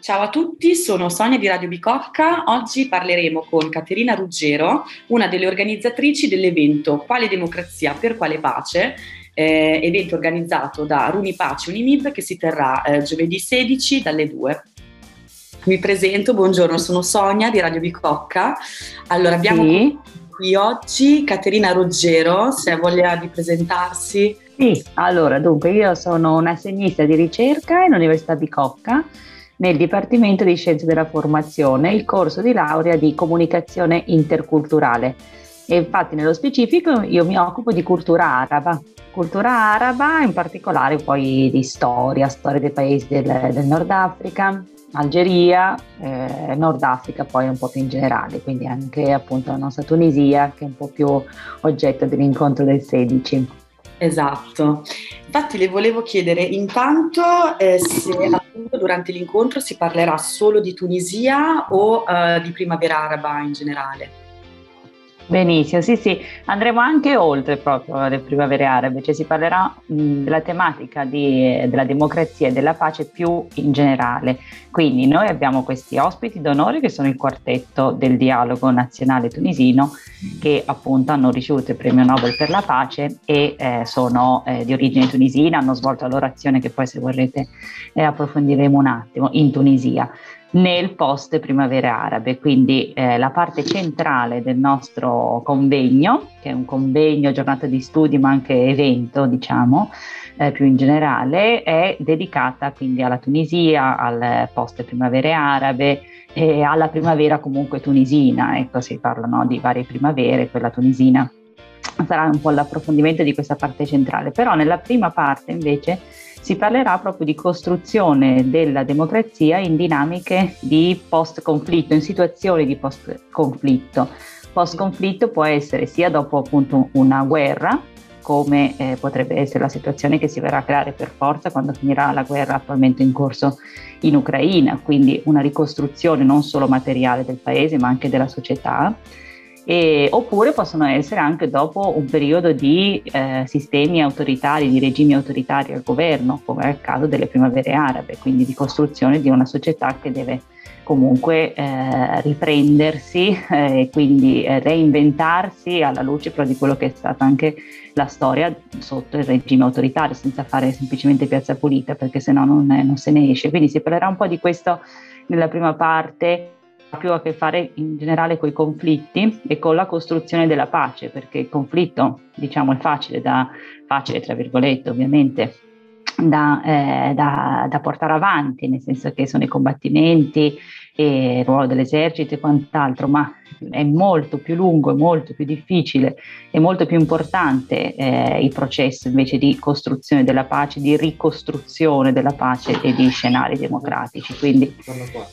Ciao a tutti, sono Sonia di Radio Bicocca. Oggi parleremo con Caterina Ruggero, una delle organizzatrici dell'evento Quale democrazia per quale pace, eh, evento organizzato da Runi Pace Unimib che si terrà eh, giovedì 16 dalle 2. Mi presento, buongiorno, sono Sonia di Radio Bicocca. Allora abbiamo sì. qui oggi Caterina Ruggero, se ha voglia di presentarsi. Sì, allora dunque io sono una segnista di ricerca in Università Bicocca nel Dipartimento di Scienze della Formazione il corso di laurea di comunicazione interculturale. E infatti nello specifico io mi occupo di cultura araba, cultura araba in particolare poi di storia, storia dei paesi del, del Nord Africa, Algeria, eh, Nord Africa poi un po' più in generale, quindi anche appunto la nostra Tunisia che è un po' più oggetto dell'incontro del 16. Esatto. Infatti le volevo chiedere intanto eh, se appunto durante l'incontro si parlerà solo di Tunisia o eh, di primavera araba in generale. Benissimo, sì, sì, andremo anche oltre proprio le primavere arabe, cioè si parlerà mh, della tematica di, della democrazia e della pace più in generale. Quindi noi abbiamo questi ospiti d'onore che sono il quartetto del dialogo nazionale tunisino che appunto hanno ricevuto il premio Nobel per la pace e eh, sono eh, di origine tunisina, hanno svolto la loro azione che poi se vorrete eh, approfondiremo un attimo in Tunisia nel post primavere arabe, quindi eh, la parte centrale del nostro convegno, che è un convegno, giornata di studi ma anche evento, diciamo, eh, più in generale, è dedicata quindi alla Tunisia, al post primavere arabe e alla primavera comunque tunisina, ecco si parlano di varie primavere, quella tunisina sarà un po' l'approfondimento di questa parte centrale, però nella prima parte invece si parlerà proprio di costruzione della democrazia in dinamiche di post-conflitto, in situazioni di post-conflitto. Post-conflitto può essere sia dopo appunto una guerra, come eh, potrebbe essere la situazione che si verrà a creare per forza quando finirà la guerra attualmente in corso in Ucraina, quindi una ricostruzione non solo materiale del paese ma anche della società e, oppure possono essere anche dopo un periodo di eh, sistemi autoritari, di regimi autoritari al governo, come è il caso delle primavere arabe, quindi di costruzione di una società che deve comunque eh, riprendersi e eh, quindi eh, reinventarsi alla luce però di quello che è stata anche la storia sotto il regime autoritario, senza fare semplicemente piazza pulita, perché sennò non, non se ne esce. Quindi si parlerà un po' di questo nella prima parte più a che fare in generale con i conflitti e con la costruzione della pace, perché il conflitto, diciamo, è facile da facile, tra virgolette, ovviamente, da, eh, da, da portare avanti, nel senso che sono i combattimenti e il ruolo dell'esercito e quant'altro, ma è molto più lungo, è molto più difficile, è molto più importante eh, il processo invece di costruzione della pace, di ricostruzione della pace e di scenari democratici. Quindi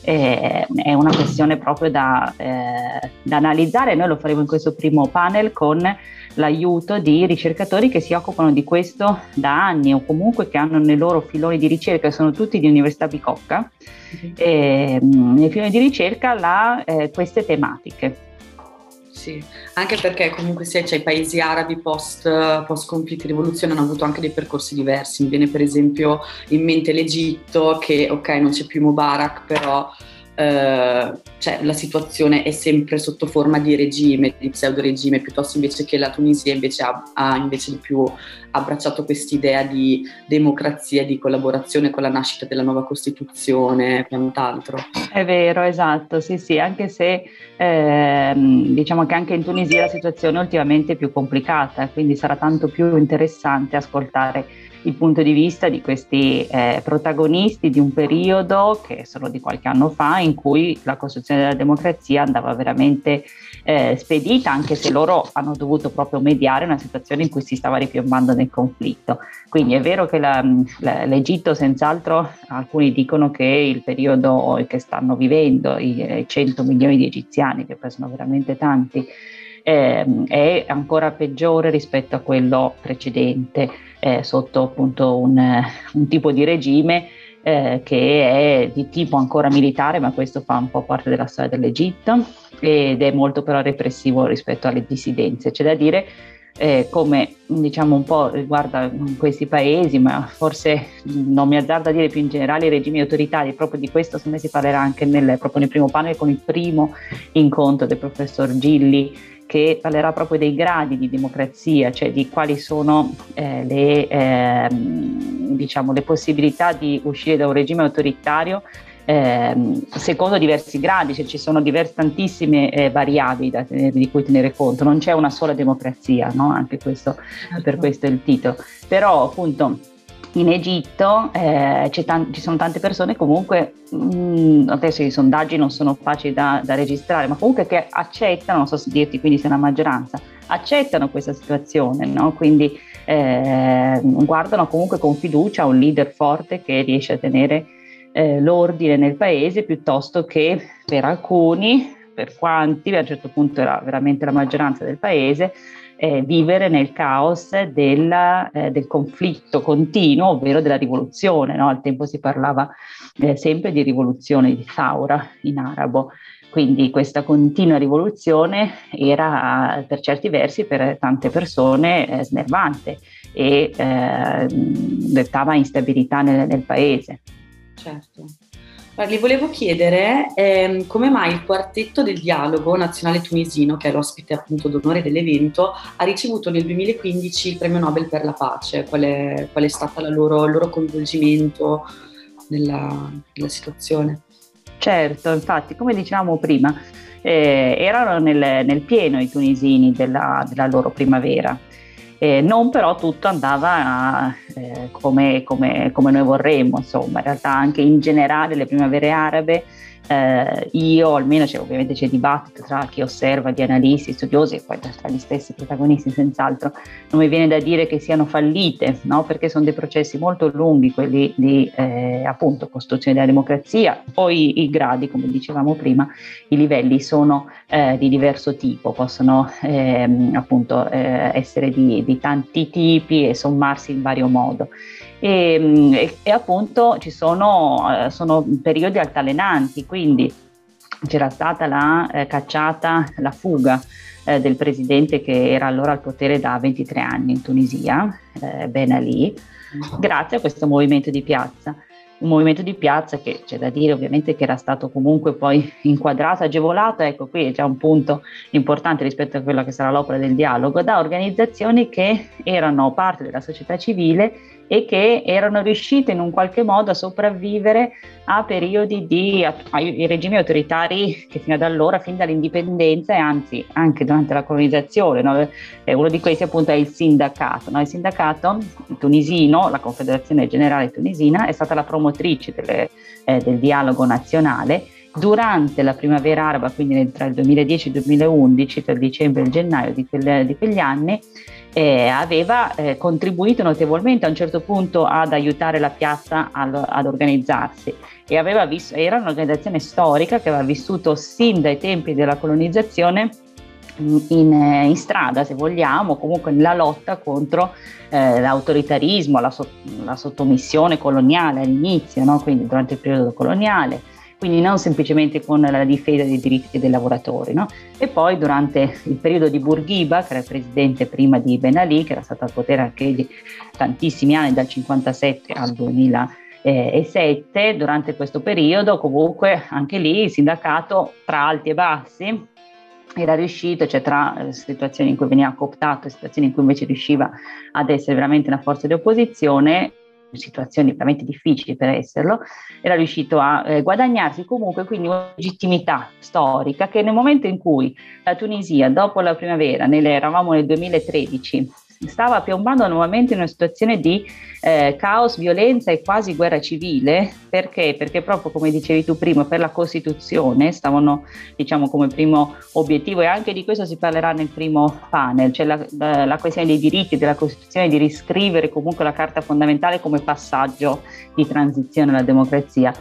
eh, è una questione proprio da, eh, da analizzare. Noi lo faremo in questo primo panel con l'aiuto di ricercatori che si occupano di questo da anni o comunque che hanno nei loro filoni di ricerca, sono tutti di Università Bicocca, mm-hmm. eh, nei filoni di ricerca la, eh, queste tematiche. Sì, anche perché comunque se c'è i paesi arabi post, post conflitti rivoluzione hanno avuto anche dei percorsi diversi. Mi viene per esempio in mente l'Egitto che ok non c'è più Mubarak però eh, cioè, la situazione è sempre sotto forma di regime, di pseudo regime, piuttosto invece che la Tunisia invece ha, ha invece di più abbracciato quest'idea di democrazia di collaborazione con la nascita della nuova Costituzione e quant'altro. È vero, esatto, sì sì, anche se eh, diciamo che anche in Tunisia la situazione è ultimamente più complicata, quindi sarà tanto più interessante ascoltare il punto di vista di questi eh, protagonisti di un periodo che sono di qualche anno fa in cui la costruzione della democrazia andava veramente eh, spedita, anche se loro hanno dovuto proprio mediare una situazione in cui si stava ripiombando nel conflitto. Quindi è vero che la, la, l'Egitto, senz'altro, alcuni dicono che il periodo che stanno vivendo, i 100 milioni di egiziani, che poi sono veramente tanti, eh, è ancora peggiore rispetto a quello precedente eh, sotto appunto un, un, tipo di regime eh, che è di tipo ancora militare, ma questo fa un po' parte della storia dell'Egitto ed è molto però repressivo rispetto alle dissidenze. C'è da dire eh, come diciamo un po' riguarda questi paesi, ma forse non mi azzardo a dire più in generale i regimi autoritari, proprio di questo secondo me si parlerà anche nel, proprio nel primo panel con il primo incontro del professor Gilli che parlerà proprio dei gradi di democrazia, cioè di quali sono eh, le, eh, diciamo, le possibilità di uscire da un regime autoritario eh, secondo diversi gradi, cioè ci sono diverse, tantissime eh, variabili tenere, di cui tenere conto, non c'è una sola democrazia, no? anche questo, certo. per questo è il titolo. Però appunto in Egitto eh, t- ci sono tante persone comunque, mh, mm, adesso i sondaggi non sono facili da, da, registrare, ma comunque che accettano, non so se dirti quindi se è una maggioranza, accettano questa situazione, no? quindi eh, guardano comunque con fiducia un leader forte che riesce a tenere eh, l'ordine nel paese piuttosto che per alcuni, per quanti a un certo punto era veramente la maggioranza del paese, eh, vivere nel caos della, eh, del conflitto continuo, ovvero della rivoluzione. No? Al tempo si parlava eh, sempre di rivoluzione di Thaura in arabo. Quindi questa continua rivoluzione era per certi versi per tante persone eh, snervante e eh, dettava instabilità nel, nel paese certo. Gli volevo chiedere ehm, come mai il quartetto del dialogo nazionale tunisino, che è l'ospite appunto d'onore dell'evento, ha ricevuto nel 2015 il premio Nobel per la pace, qual è, qual è stato il loro, loro, coinvolgimento nella, nella, situazione? Certo, infatti, come dicevamo prima, eh, erano nel, nel, pieno i tunisini della, della loro primavera eh, non però tutto andava eh, come, come, come, noi vorremmo, insomma, in realtà anche in generale le primavere arabe eh, io almeno c'è, ovviamente c'è dibattito tra chi osserva, di analisti, studiosi e poi tra gli stessi protagonisti senz'altro, non mi viene da dire che siano fallite, no? perché sono dei processi molto lunghi quelli di eh, appunto costruzione della democrazia, poi i gradi, come dicevamo prima, i livelli sono eh, di diverso tipo, possono ehm, appunto eh, essere di, di tanti tipi e sommarsi in vario modo e, mm, e, e appunto ci sono, eh, sono, periodi altalenanti, quindi c'era stata la eh, cacciata, la fuga eh, del presidente che era allora al potere da 23 anni in Tunisia, eh, Ben Ali, grazie a questo movimento di piazza. Un movimento di piazza che c'è da dire ovviamente che era stato comunque poi inquadrato, agevolato, ecco qui è già un punto importante rispetto a quella che sarà l'opera del dialogo, da organizzazioni che erano parte della società civile e che erano riuscite in un qualche modo a sopravvivere a periodi di ai regimi autoritari che fino ad allora, fin dall'indipendenza e anzi anche durante la colonizzazione, no? uno di questi appunto è il sindacato. No? Il sindacato tunisino, la Confederazione Generale Tunisina, è stata la promotrice delle, eh, del dialogo nazionale durante la primavera araba, quindi tra il 2010 e il 2011, tra il dicembre e il gennaio di, quelle, di quegli anni, eh, aveva eh, contribuito notevolmente a un certo punto ad aiutare la piazza al, ad organizzarsi e visto, era un'organizzazione storica che aveva vissuto sin dai tempi della colonizzazione in, eh, in, strada, se vogliamo, comunque nella lotta contro eh, l'autoritarismo, la, so, la, sottomissione coloniale all'inizio, no? quindi durante il periodo coloniale quindi non semplicemente con la difesa dei diritti dei lavoratori. No? E poi durante il periodo di Bourguiba, che era il presidente prima di Ben Ali, che era stato al potere anche di tantissimi anni, dal 1957 al 2007, durante questo periodo comunque anche lì il sindacato tra alti e bassi era riuscito, cioè tra eh, situazioni in cui veniva cooptato e situazioni in cui invece riusciva ad essere veramente una forza di opposizione, situazioni veramente difficili per esserlo, era riuscito a eh, guadagnarsi comunque quindi una legittimità storica che nel momento in cui la Tunisia, dopo la primavera, nel, eravamo nel 2013, stava piombando nuovamente in una situazione di eh, caos, violenza e quasi guerra civile. Perché? Perché proprio come dicevi tu prima, per la Costituzione stavano, diciamo, come primo obiettivo, e anche di questo si parlerà nel primo panel, cioè la, la, la questione dei diritti della Costituzione di riscrivere comunque la Carta fondamentale come passaggio di transizione alla democrazia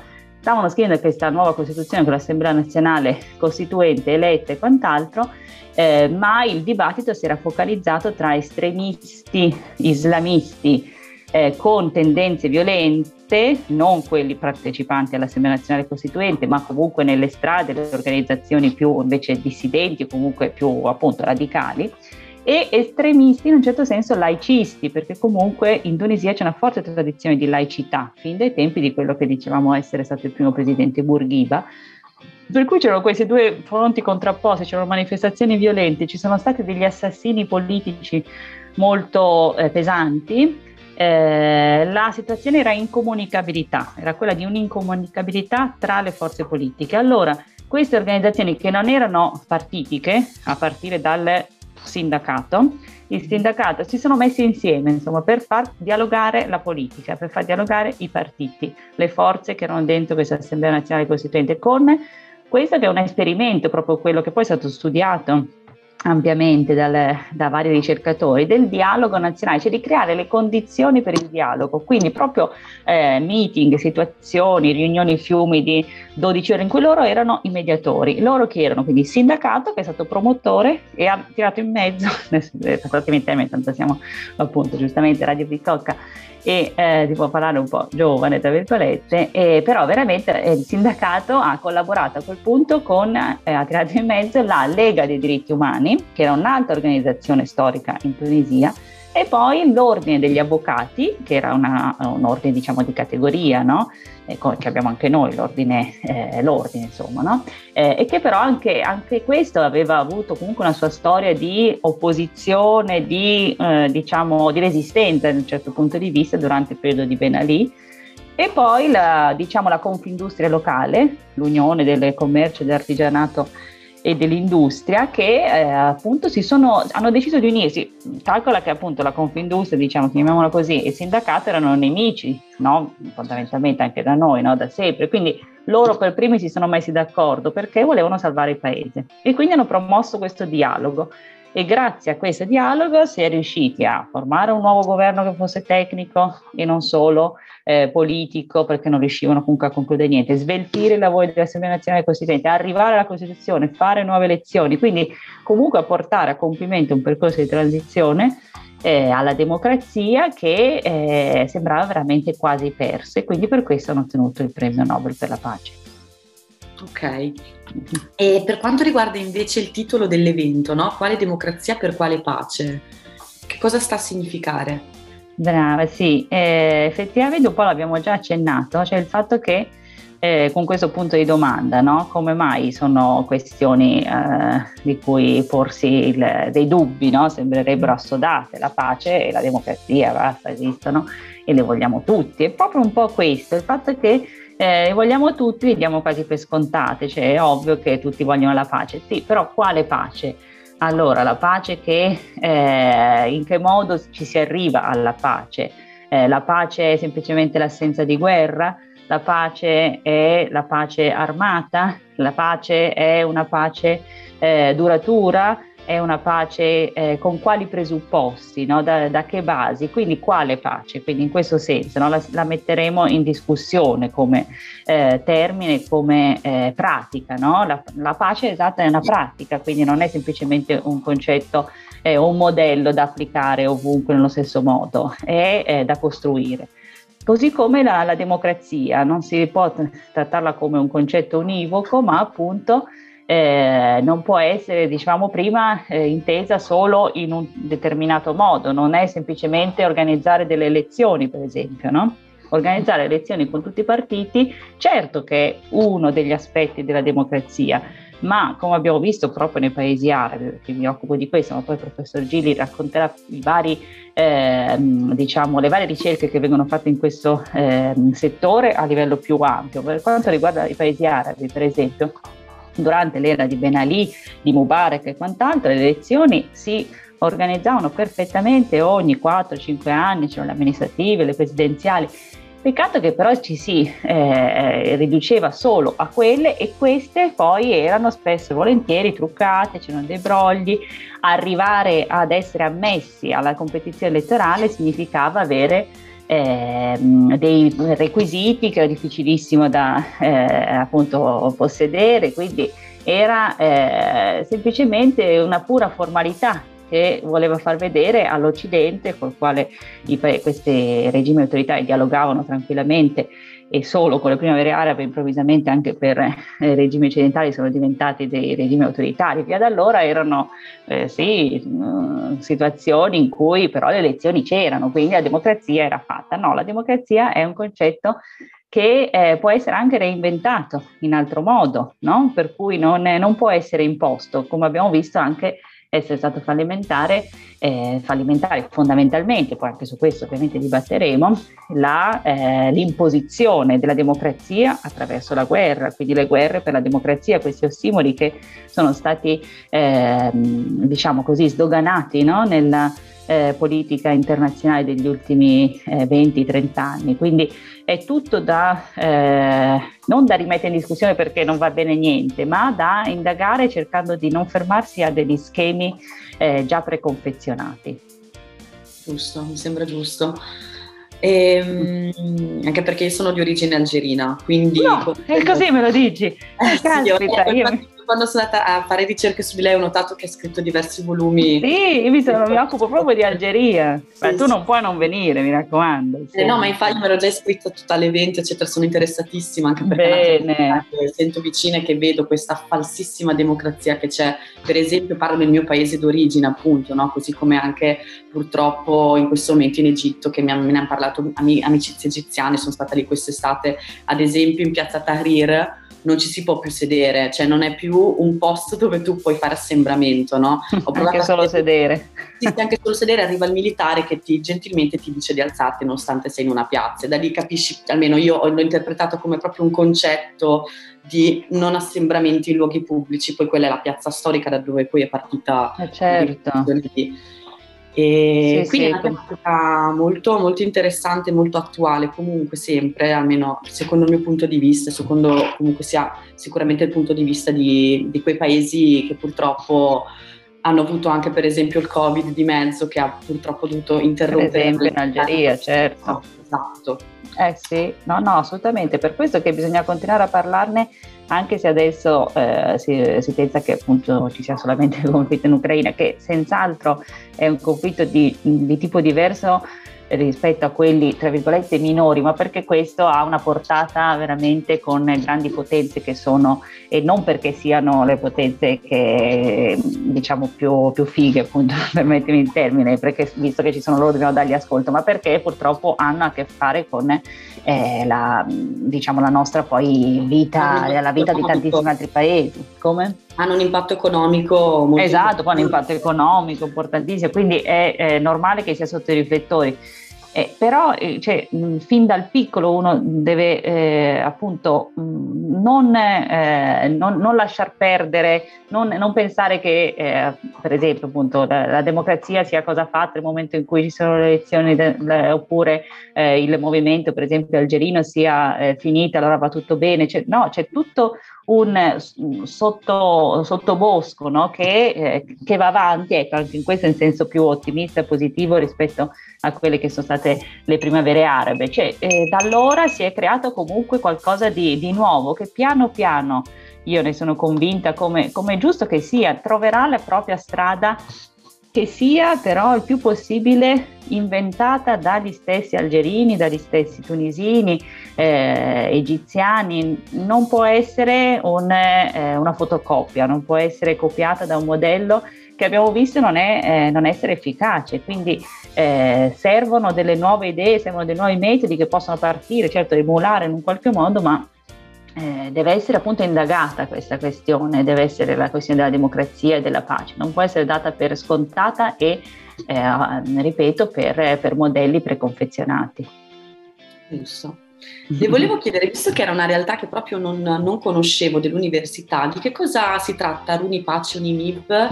stavano scrivendo questa nuova Costituzione con l'Assemblea nazionale costituente eletta e quant'altro, eh, ma il dibattito si era focalizzato tra estremisti islamisti eh, con tendenze violente, non quelli partecipanti all'Assemblea nazionale costituente, ma comunque nelle strade, le organizzazioni più invece dissidenti comunque più appunto radicali, e estremisti in un certo senso laicisti, perché comunque in Tunisia c'è una forte tradizione di laicità, fin dai tempi di quello che dicevamo essere stato il primo presidente Bourguiba, per cui c'erano questi due fronti contrapposti, c'erano manifestazioni violente, ci sono stati degli assassini politici molto eh, pesanti. Eh, la situazione era incomunicabilità, era quella di un'incomunicabilità tra le forze politiche. Allora, queste organizzazioni che non erano partitiche, a partire dal sindacato, il sindacato si sono messi insieme insomma, per far dialogare la politica, per far dialogare i partiti, le forze che erano dentro questa Assemblea Nazionale Costituente con questo che è un esperimento, proprio quello che poi è stato studiato ampiamente dal, da vari ricercatori del dialogo nazionale, cioè di creare le condizioni per il dialogo, quindi proprio eh, meeting, situazioni, riunioni fiumi di 12 ore in cui loro erano i mediatori, loro che erano quindi il sindacato che è stato promotore e ha tirato in mezzo, passatemi il termine, tanto siamo appunto giustamente Radio Bicocca, e eh, si può parlare un po' giovane, tra virgolette, e, però veramente eh, il sindacato ha collaborato a quel punto con, eh, ha tirato in mezzo la Lega dei diritti umani, che era un'altra organizzazione storica in Tunisia, e poi l'ordine degli avvocati, che era una, un ordine diciamo di categoria, no? che abbiamo anche noi, l'ordine, eh, l'ordine insomma, no? eh, e che però anche, anche, questo aveva avuto comunque una sua storia di opposizione, di, eh, diciamo, di resistenza da un certo punto di vista durante il periodo di Ben Ali. E poi la, diciamo, la Confindustria locale, l'Unione del Commercio e dell'Artigianato e dell'industria che eh, appunto si sono, hanno deciso di unirsi. Calcola che appunto la Confindustria, diciamo, chiamiamola così, e il sindacato erano nemici, no? fondamentalmente anche da noi, no? da sempre. Quindi loro per primi si sono messi d'accordo perché volevano salvare il paese e quindi hanno promosso questo dialogo e grazie a questo dialogo si è riusciti a formare un nuovo governo che fosse tecnico e non solo eh, politico perché non riuscivano comunque a concludere niente, sveltire i lavori dell'Assemblea Nazionale Costituente, arrivare alla Costituzione, fare nuove elezioni, quindi comunque a portare a compimento un percorso di transizione eh, alla democrazia che eh, sembrava veramente quasi perso e quindi per questo hanno ottenuto il premio Nobel per la pace. Ok, e per quanto riguarda invece il titolo dell'evento, no? quale democrazia per quale pace? Che cosa sta a significare? Brava, sì, eh, effettivamente un po' l'abbiamo già accennato, cioè il fatto che eh, con questo punto di domanda, no? come mai sono questioni eh, di cui porsi il, dei dubbi, no? sembrerebbero assodate, la pace e la democrazia, basta, esistono e le vogliamo tutti, è proprio un po' questo, il fatto che eh, vogliamo tutti, li diamo quasi per scontate, cioè è ovvio che tutti vogliono la pace, sì, però quale pace? Allora, la pace che, eh, in che modo ci si arriva alla pace? Eh, la pace è semplicemente l'assenza di guerra? La pace è la pace armata? La pace è una pace eh, duratura? È una pace eh, con quali presupposti, no? da, da, che basi, quindi quale pace, quindi in questo senso no? la, la, metteremo in discussione come eh, termine, come eh, pratica, no? la, la, pace esatta è una pratica, quindi non è semplicemente un concetto eh, un modello da applicare ovunque nello stesso modo, è da costruire. Così come la, la democrazia, non si può trattarla come un concetto univoco, ma appunto eh, non può essere, diciamo prima, eh, intesa solo in un determinato modo, non è semplicemente organizzare delle elezioni, per esempio, no? Organizzare elezioni con tutti i partiti, certo che è uno degli aspetti della democrazia, ma come abbiamo visto proprio nei paesi arabi, perché mi occupo di questo, ma poi il professor Gili racconterà vari, eh, diciamo, le varie ricerche che vengono fatte in questo eh, settore a livello più ampio. Per quanto riguarda i paesi arabi, per esempio, durante l'era di Ben Ali, di Mubarak e quant'altro, le elezioni si organizzavano perfettamente ogni 4-5 anni, c'erano le amministrative, le presidenziali. Peccato che però ci si eh, riduceva solo a quelle e queste poi erano spesso e volentieri truccate, c'erano dei brogli. Arrivare ad essere ammessi alla competizione elettorale significava avere eh, dei requisiti che era difficilissimo da eh, appunto possedere, quindi era eh, semplicemente una pura formalità che voleva far vedere all'Occidente, col quale i, questi regimi autoritari dialogavano tranquillamente e solo con le primavere arabe improvvisamente anche per eh, regimi occidentali sono diventati dei regimi autoritari. Via da allora erano eh, sì, uh, situazioni in cui però le elezioni c'erano, quindi la democrazia era fatta. No, la democrazia è un concetto che eh, può essere anche reinventato in altro modo, no? per cui non, non può essere imposto, come abbiamo visto anche essere stato fallimentare, eh, fallimentare fondamentalmente, poi anche su questo ovviamente dibatteremo, la, eh, l'imposizione della democrazia attraverso la guerra, quindi le guerre per la democrazia, questi ossimoli che sono stati eh, diciamo così sdoganati no? nella eh, politica internazionale degli ultimi 20-30 eh, anni. Quindi è tutto da, eh, non da rimettere in discussione perché non va bene niente, ma da indagare cercando di non fermarsi a degli schemi eh, già preconfezionati. Giusto, mi sembra giusto. E, ehm, anche perché sono di origine algerina, quindi... No, è così me lo dici. Eh, Caspita, sì, io... io quando sono andata a fare ricerche su di lei ho notato che ha scritto diversi volumi. Sì, io mi, sono, mi occupo proprio di Algeria. Sì, Beh, tu sì. non puoi non venire, mi raccomando. Eh, no, ma infatti me l'ho già iscritta tutta l'evento, eccetera, sono interessatissima anche perché Bene. sento vicine che vedo questa falsissima democrazia che c'è. Per esempio parlo del mio paese d'origine, appunto, no? così come anche purtroppo in questo momento in Egitto, che mi, me ne hanno parlato amicizie egiziane, sono stata lì quest'estate, ad esempio in piazza Tahrir non ci si può più sedere, cioè non è più un posto dove tu puoi fare assembramento, no? Ho anche solo a sedere. Sì, anche solo sedere arriva il militare che ti, gentilmente ti dice di alzarti nonostante sei in una piazza. E da lì capisci, almeno io l'ho interpretato come proprio un concetto di non assembramento in luoghi pubblici, poi quella è la piazza storica da dove poi è partita. Eh certo. E sì, quindi sì, è una tematica molto, molto interessante, molto attuale, comunque sempre, almeno secondo il mio punto di vista, secondo comunque sia sicuramente il punto di vista di, di quei paesi che purtroppo hanno avuto anche per esempio il Covid di mezzo che ha purtroppo dovuto interrompere. Per esempio in Algeria, certo. Esatto. Eh sì, no, no, assolutamente, per questo che bisogna continuare a parlarne anche se adesso eh, si, si, pensa che appunto ci sia solamente il conflitto in Ucraina, che senz'altro è un conflitto di, di tipo diverso rispetto a quelli tra virgolette minori, ma perché questo ha una portata veramente con grandi potenze che sono, e non perché siano le potenze che diciamo più, più fighe, appunto, permettimi il termine, perché visto che ci sono loro dobbiamo dargli ascolto, ma perché purtroppo hanno a che fare con eh, la, diciamo, la nostra poi vita, la vita di tantissimi altri paesi. Come? hanno un impatto economico molto esatto, poi un impatto economico importantissimo, quindi è, è normale che sia sotto i riflettori. Eh, però eh, cioè, mh, fin dal piccolo uno deve eh, appunto mh, non, eh, non, non, lasciar perdere, non, non pensare che eh, per esempio appunto la, la, democrazia sia cosa fatta nel momento in cui ci sono le elezioni de, le, oppure eh, il movimento per esempio algerino sia finito, allora va tutto bene, cioè, no, c'è tutto un sotto, sottobosco no? che, eh, che, va avanti, ecco, anche in questo in senso più ottimista e positivo rispetto a quelle che sono state le primavere arabe. Cioè, eh, da allora si è creato comunque qualcosa di, di nuovo che piano piano, io ne sono convinta, come, come è giusto che sia, troverà la propria strada che sia però il più possibile inventata dagli stessi algerini, dagli stessi tunisini, eh, egiziani, non può essere un, eh, una fotocopia, non può essere copiata da un modello che abbiamo visto non, è, eh, non essere efficace, quindi eh, servono delle nuove idee, servono dei nuovi metodi che possono partire, certo emulare in un qualche modo, ma eh, deve essere appunto indagata questa questione, deve essere la questione della democrazia e della pace, non può essere data per scontata e, eh, ripeto, per, per, modelli preconfezionati. Giusto. Le volevo chiedere, visto che era una realtà che proprio non, non conoscevo dell'università, di che cosa si tratta Runi Pace Unimib,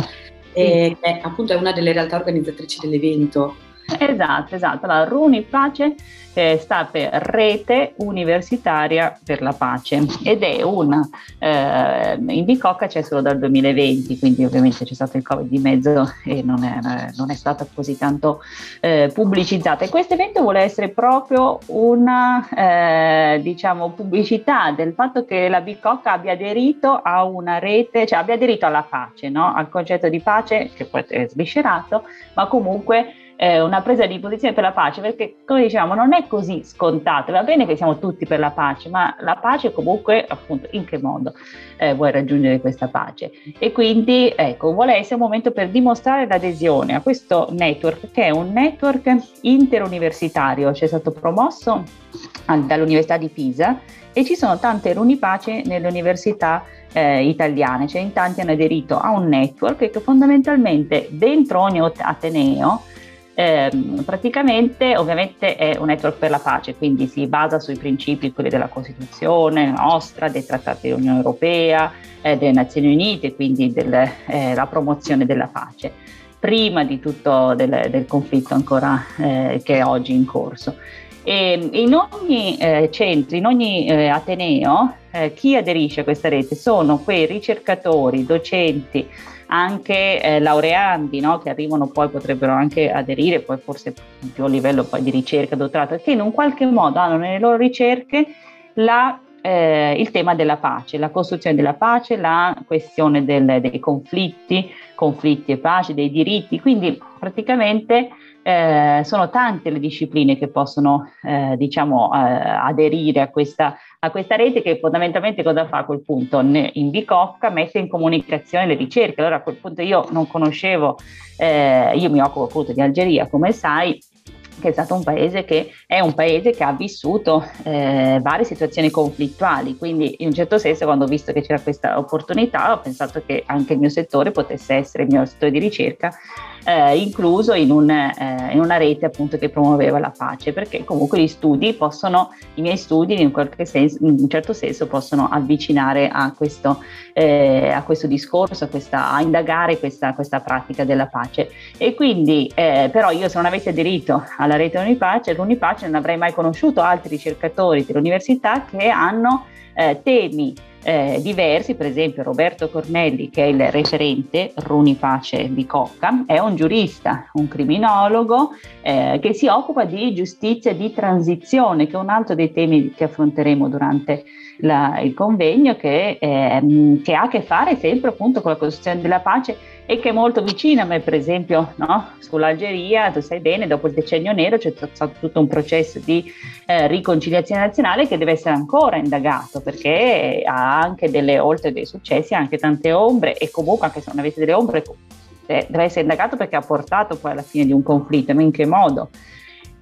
eh, che appunto è una delle realtà organizzatrici dell'evento? Esatto, esatto. Allora, Runi Pace eh, sta per Rete Universitaria per la Pace ed è una, eh, in Bicocca c'è solo dal 2020, quindi ovviamente c'è stato il Covid di mezzo e non è, non è stata così tanto eh, pubblicizzata. E questo evento vuole essere proprio una eh, diciamo, pubblicità del fatto che la Bicocca abbia aderito a una rete, cioè abbia aderito alla pace, no? al concetto di pace che poi è sviscerato, ma comunque eh, una presa di posizione per la pace, perché come diciamo non è così scontato, va bene che siamo tutti per la pace, ma la pace comunque appunto in che modo eh, vuoi raggiungere questa pace? E quindi ecco, vuole essere un momento per dimostrare l'adesione a questo network che è un network interuniversitario, ci è stato promosso dall'Università di Pisa e ci sono tante runipace nelle università eh, italiane, cioè in tanti hanno aderito a un network che fondamentalmente dentro ogni Ateneo eh, praticamente ovviamente è un network per la pace, quindi si basa sui principi quelli della Costituzione nostra, dei trattati dell'Unione Europea, eh, delle Nazioni Unite, quindi della eh, promozione della pace, prima di tutto del, del conflitto ancora eh, che è oggi in corso. E in ogni eh, centro, in ogni eh, Ateneo, chi aderisce a questa rete sono quei ricercatori, docenti, anche eh, laureandi no? che arrivano poi potrebbero anche aderire, poi forse più a livello di ricerca, dottorato, che in un qualche modo hanno nelle loro ricerche la, eh, il tema della pace, la costruzione della pace, la questione del, dei conflitti, conflitti e pace, dei diritti, quindi praticamente eh, sono tante le discipline che possono eh, diciamo, eh, aderire a questa, a questa, rete che fondamentalmente cosa fa a quel punto? In Bicocca mette in comunicazione le ricerche. Allora a quel punto io non conoscevo, eh, io mi occupo appunto di Algeria come sai, che è stato un paese che è un paese che ha vissuto eh, varie situazioni conflittuali, quindi in un certo senso quando ho visto che c'era questa opportunità ho pensato che anche il mio settore potesse essere il mio settore di ricerca eh, incluso in, un, eh, in, una rete appunto che promuoveva la pace, perché comunque gli studi possono, i miei studi in, senso, in un certo senso possono avvicinare a questo, eh, a questo discorso, a, questa, a indagare questa, questa, pratica della pace. E quindi eh, però io se non avessi aderito alla rete Unipace, l'Unipace non avrei mai conosciuto altri ricercatori dell'università che hanno eh, temi eh, diversi, per esempio Roberto Cornelli che è il referente Runi Pace di Cocca, è un giurista, un criminologo eh, che si occupa di giustizia di transizione, che è un altro dei temi che affronteremo durante la, il convegno, che, eh, che, ha a che fare sempre appunto con la costruzione della pace e che è molto vicina a me, per esempio, no? sull'Algeria, tu sai bene, dopo il decennio nero c'è stato tutto un processo di eh, riconciliazione nazionale che deve essere ancora indagato perché ha anche delle, oltre dei successi, anche tante ombre e comunque anche se non avete delle ombre eh, deve essere indagato perché ha portato poi alla fine di un conflitto, ma in che modo?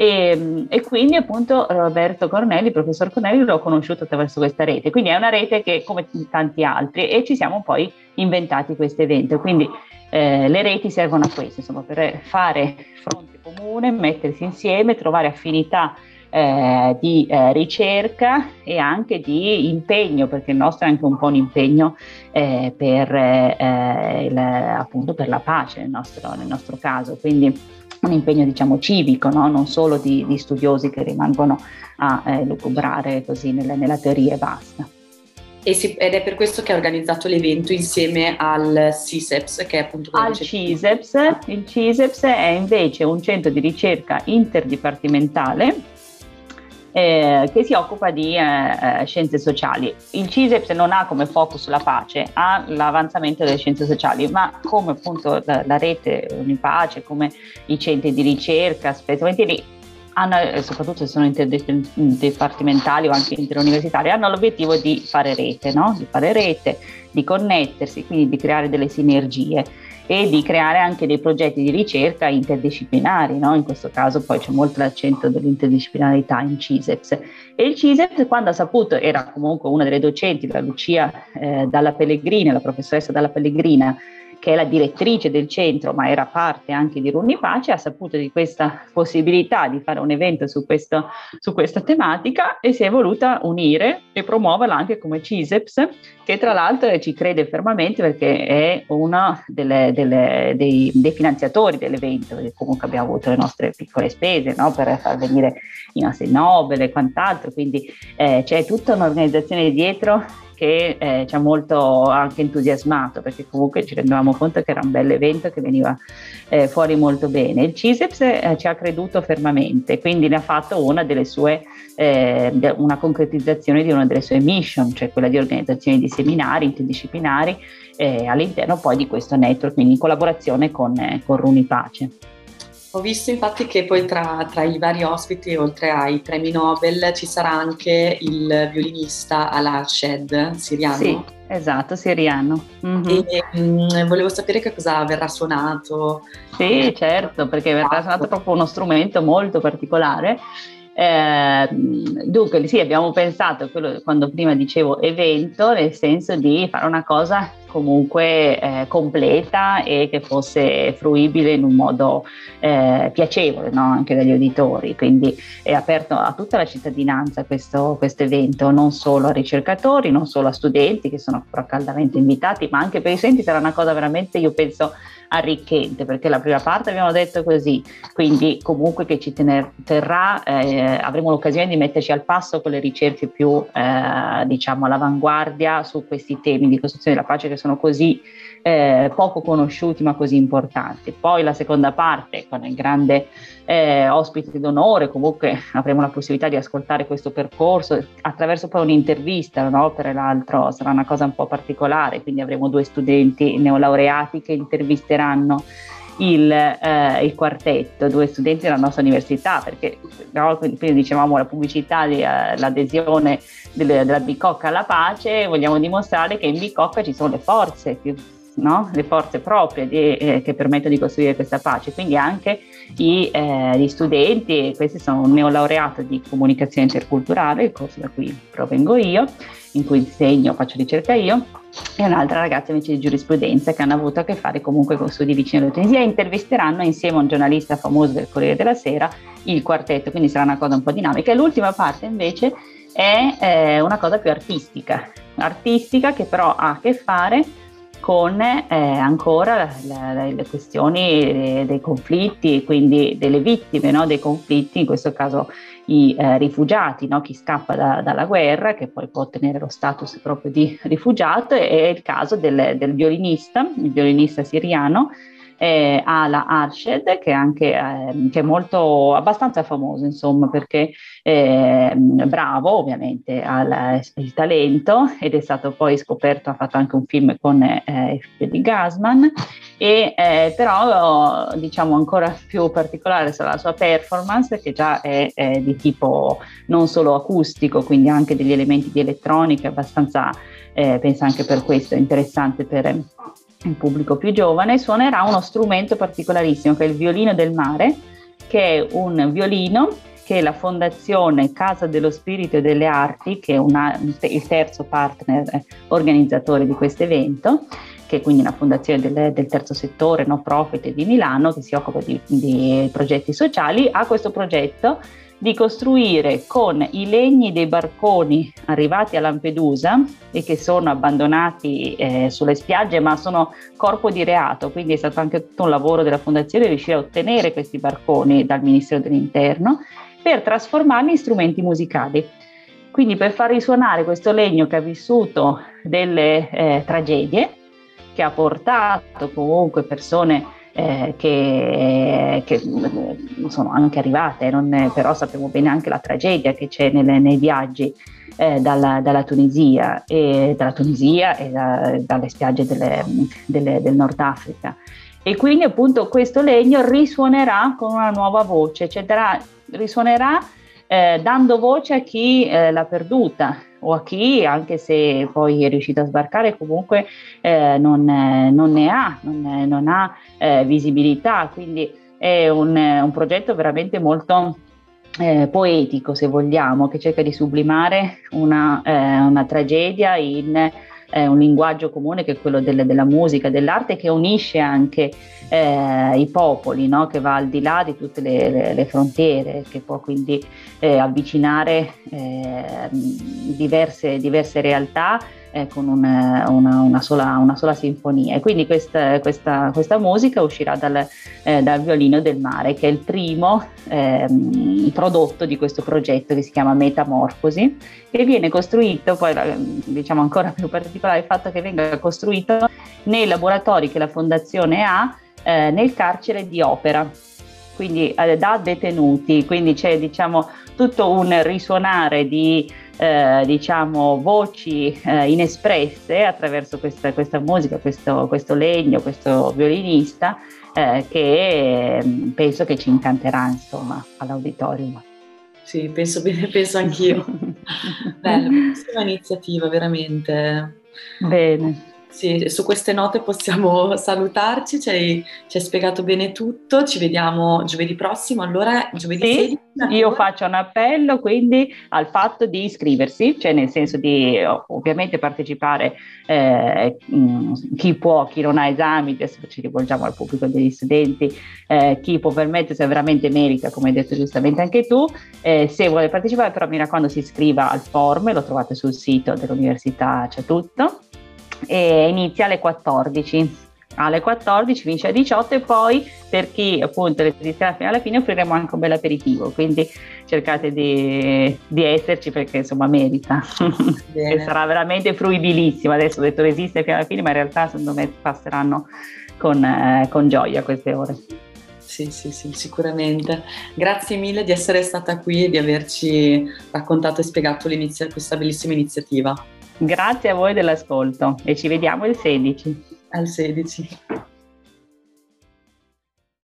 E, e, quindi appunto Roberto Cornelli, professor Cornelli, l'ho conosciuto attraverso questa rete, quindi è una rete che come tanti altri e ci siamo poi inventati questo evento, quindi eh, le reti servono a questo, insomma, per fare fronte comune, mettersi insieme, trovare affinità eh, di eh, ricerca e anche di impegno, perché il nostro è anche un po' un impegno eh, per, eh, il, appunto per la pace nel nostro, nel nostro caso. Quindi un impegno diciamo civico, no? non solo di, di, studiosi che rimangono a eh, lucubrare così nella, nella teoria e basta. E si, ed è per questo che ha organizzato l'evento insieme al CISEPS, che è appunto al CISEPS. Il CISEPS è invece un centro di ricerca interdipartimentale eh, che si occupa di eh, eh scienze sociali. Il CISEPS non ha come focus la pace, ha l'avanzamento delle scienze sociali, ma come appunto la, la rete Unipace, come i centri di ricerca, spesso hanno, soprattutto se sono interdipartimentali o anche interuniversitari, hanno l'obiettivo di fare rete, no? di fare rete, di connettersi, quindi di creare delle sinergie e di creare anche dei progetti di ricerca interdisciplinari, no? in questo caso poi c'è molto l'accento dell'interdisciplinarità in CISEPS. E il CISEPS quando ha saputo, era comunque una delle docenti, la Lucia eh, Dalla Pellegrina, la professoressa Dalla Pellegrina, che è la direttrice del centro, ma era parte anche di Runi Pace, ha saputo di questa possibilità di fare un evento su, questo, su questa tematica e si è voluta unire e promuoverla anche come CISEPS, che tra l'altro ci crede fermamente perché è uno dei, dei, finanziatori dell'evento, perché comunque abbiamo avuto le nostre piccole spese no? per far venire i nostri Nobel e quant'altro, quindi eh, c'è tutta un'organizzazione dietro che eh, ci ha molto anche entusiasmato perché comunque ci rendevamo conto che era un bel evento che veniva eh, fuori molto bene. Il CISEPS eh, ci ha creduto fermamente, quindi ne ha fatto una delle sue, eh, una concretizzazione di una delle sue mission, cioè quella di organizzazione di seminari interdisciplinari eh, all'interno poi di questo network, quindi in collaborazione con, eh, con Runi Pace. Ho visto infatti che poi tra, tra, i vari ospiti, oltre ai premi Nobel, ci sarà anche il violinista Al-Shed siriano. Sì, esatto, siriano. Mm-hmm. E mh, mm, volevo sapere che cosa verrà suonato. Sì, certo, perché verrà suonato proprio uno strumento molto particolare eh, dunque sì, abbiamo pensato, quello, quando prima dicevo evento, nel senso di fare una cosa comunque eh, completa e che fosse fruibile in un modo eh, piacevole no? anche dagli uditori. Quindi è aperto a tutta la cittadinanza questo, evento, non solo a ricercatori, non solo a studenti che sono però caldamente invitati, ma anche per i studenti sarà una cosa veramente, io penso, arricchente, perché la prima parte abbiamo detto così, quindi comunque che ci tener, terrà, eh, avremo l'occasione di metterci al passo con le ricerche più eh, diciamo all'avanguardia su questi temi di costruzione della pace che sono così eh, poco conosciuti ma così importanti. Poi la seconda parte con il grande eh, ospite d'onore, comunque avremo la possibilità di ascoltare questo percorso attraverso poi un'intervista, un'opera e l'altro sarà una cosa un po' particolare, quindi avremo due studenti neolaureati che intervisteranno il, eh, il, quartetto, due studenti della nostra università, perché no, prima dicevamo la pubblicità, uh, l'adesione della Bicocca alla pace, vogliamo dimostrare che in Bicocca ci sono le forze più no? le forze proprie di, eh, che permettono di costruire questa pace, quindi anche i, eh, gli studenti, questi sono un neolaureato di comunicazione interculturale, il corso da cui provengo io, in cui insegno, faccio ricerca io, e un'altra ragazza invece di giurisprudenza che hanno avuto a che fare comunque con studi vicini alla intervisteranno insieme a un giornalista famoso del Corriere della Sera il quartetto, quindi sarà una cosa un po' dinamica. E l'ultima parte invece è eh, una cosa più artistica, artistica che però ha a che fare con eh, ancora la, la, le questioni dei, conflitti, quindi delle vittime no, dei conflitti, in questo caso i eh, rifugiati, no, chi scappa da, dalla guerra, che poi può ottenere lo status proprio di rifugiato, è il caso del, del violinista, il violinista siriano, eh, Ala Arshad, che è anche eh, che è molto abbastanza famoso, insomma, perché eh, bravo, ovviamente, ha il talento ed è stato poi scoperto, ha fatto anche un film con eh, il figlio di Gasman, e eh, però diciamo ancora più particolare sarà la sua performance che già è, è di tipo non solo acustico, quindi anche degli elementi di elettronica abbastanza, eh, penso anche per questo interessante per un pubblico più giovane, suonerà uno strumento particolarissimo che è il violino del mare, che è un violino che la Fondazione Casa dello Spirito e delle Arti, che è una, il terzo partner organizzatore di questo evento, che è quindi una fondazione del, del terzo settore no profit di Milano che si occupa di, di progetti sociali, ha questo progetto di costruire con i legni dei barconi arrivati a Lampedusa e che sono abbandonati eh, sulle spiagge ma sono corpo di reato, quindi è stato anche tutto un lavoro della fondazione riuscire a ottenere questi barconi dal Ministero dell'Interno per trasformarli in strumenti musicali. Quindi per far risuonare questo legno che ha vissuto delle eh, tragedie, che ha portato comunque persone eh, che, che, sono anche arrivate, non, però sappiamo bene anche la tragedia che c'è nelle, nei viaggi eh, dalla, dalla, Tunisia e, dalla Tunisia e da, dalle spiagge delle, delle, del Nord Africa. E quindi appunto questo legno risuonerà con una nuova voce, cioè darà, risuonerà eh, dando voce a chi eh, l'ha perduta, o a chi, anche se poi è riuscito a sbarcare, comunque eh, non, non, ne ha, non, non ha eh, visibilità. Quindi è un, un progetto veramente molto eh, poetico, se vogliamo, che cerca di sublimare una, eh, una tragedia in eh, un linguaggio comune che è quello delle, della musica, dell'arte, che unisce anche eh, i popoli, no? che va al di là di tutte le, le, le frontiere, che può quindi eh, avvicinare eh, diverse, diverse realtà eh, con una, una, una, sola, una, sola, sinfonia. E quindi questa, questa, questa musica uscirà dal, eh, dal, violino del mare, che è il primo ehm, prodotto di questo progetto che si chiama Metamorfosi, che viene costruito, poi diciamo ancora più particolare il fatto che venga costruito nei laboratori che la Fondazione ha eh, nel carcere di Opera quindi eh, da detenuti, quindi c'è diciamo tutto un risuonare di eh, diciamo, voci eh, inespresse attraverso questa, questa musica, questo, questo, legno, questo violinista eh, che mm, penso che ci incanterà insomma all'auditorium. Sì, penso bene, penso anch'io. Bella, bellissima iniziativa, veramente. Bene. Sì, su queste note possiamo salutarci, ci hai, ci hai, spiegato bene tutto, ci vediamo giovedì prossimo, allora giovedì sì, 16. Io faccio un appello quindi al fatto di iscriversi, cioè nel senso di ovviamente partecipare eh, chi può, chi non ha esami, adesso ci rivolgiamo al pubblico degli studenti, eh, chi può permettersi veramente merita, come hai detto giustamente anche tu, eh, se vuole partecipare però mi raccomando si iscriva al form, lo trovate sul sito dell'università, c'è tutto e inizia alle 14 alle 14 finisce alle 18 e poi per chi appunto resisterà fino alla fine offriremo anche un bel aperitivo. Quindi cercate di, di esserci perché insomma merita. E sarà veramente fruibilissimo. Adesso ho detto resistere fino alla fine ma in realtà secondo me passeranno con, eh, con gioia queste ore. Sì, sì, sì, sicuramente. Grazie mille di essere stata qui e di averci raccontato e spiegato questa bellissima iniziativa. Grazie a voi dell'ascolto e ci vediamo il 16. Al 16.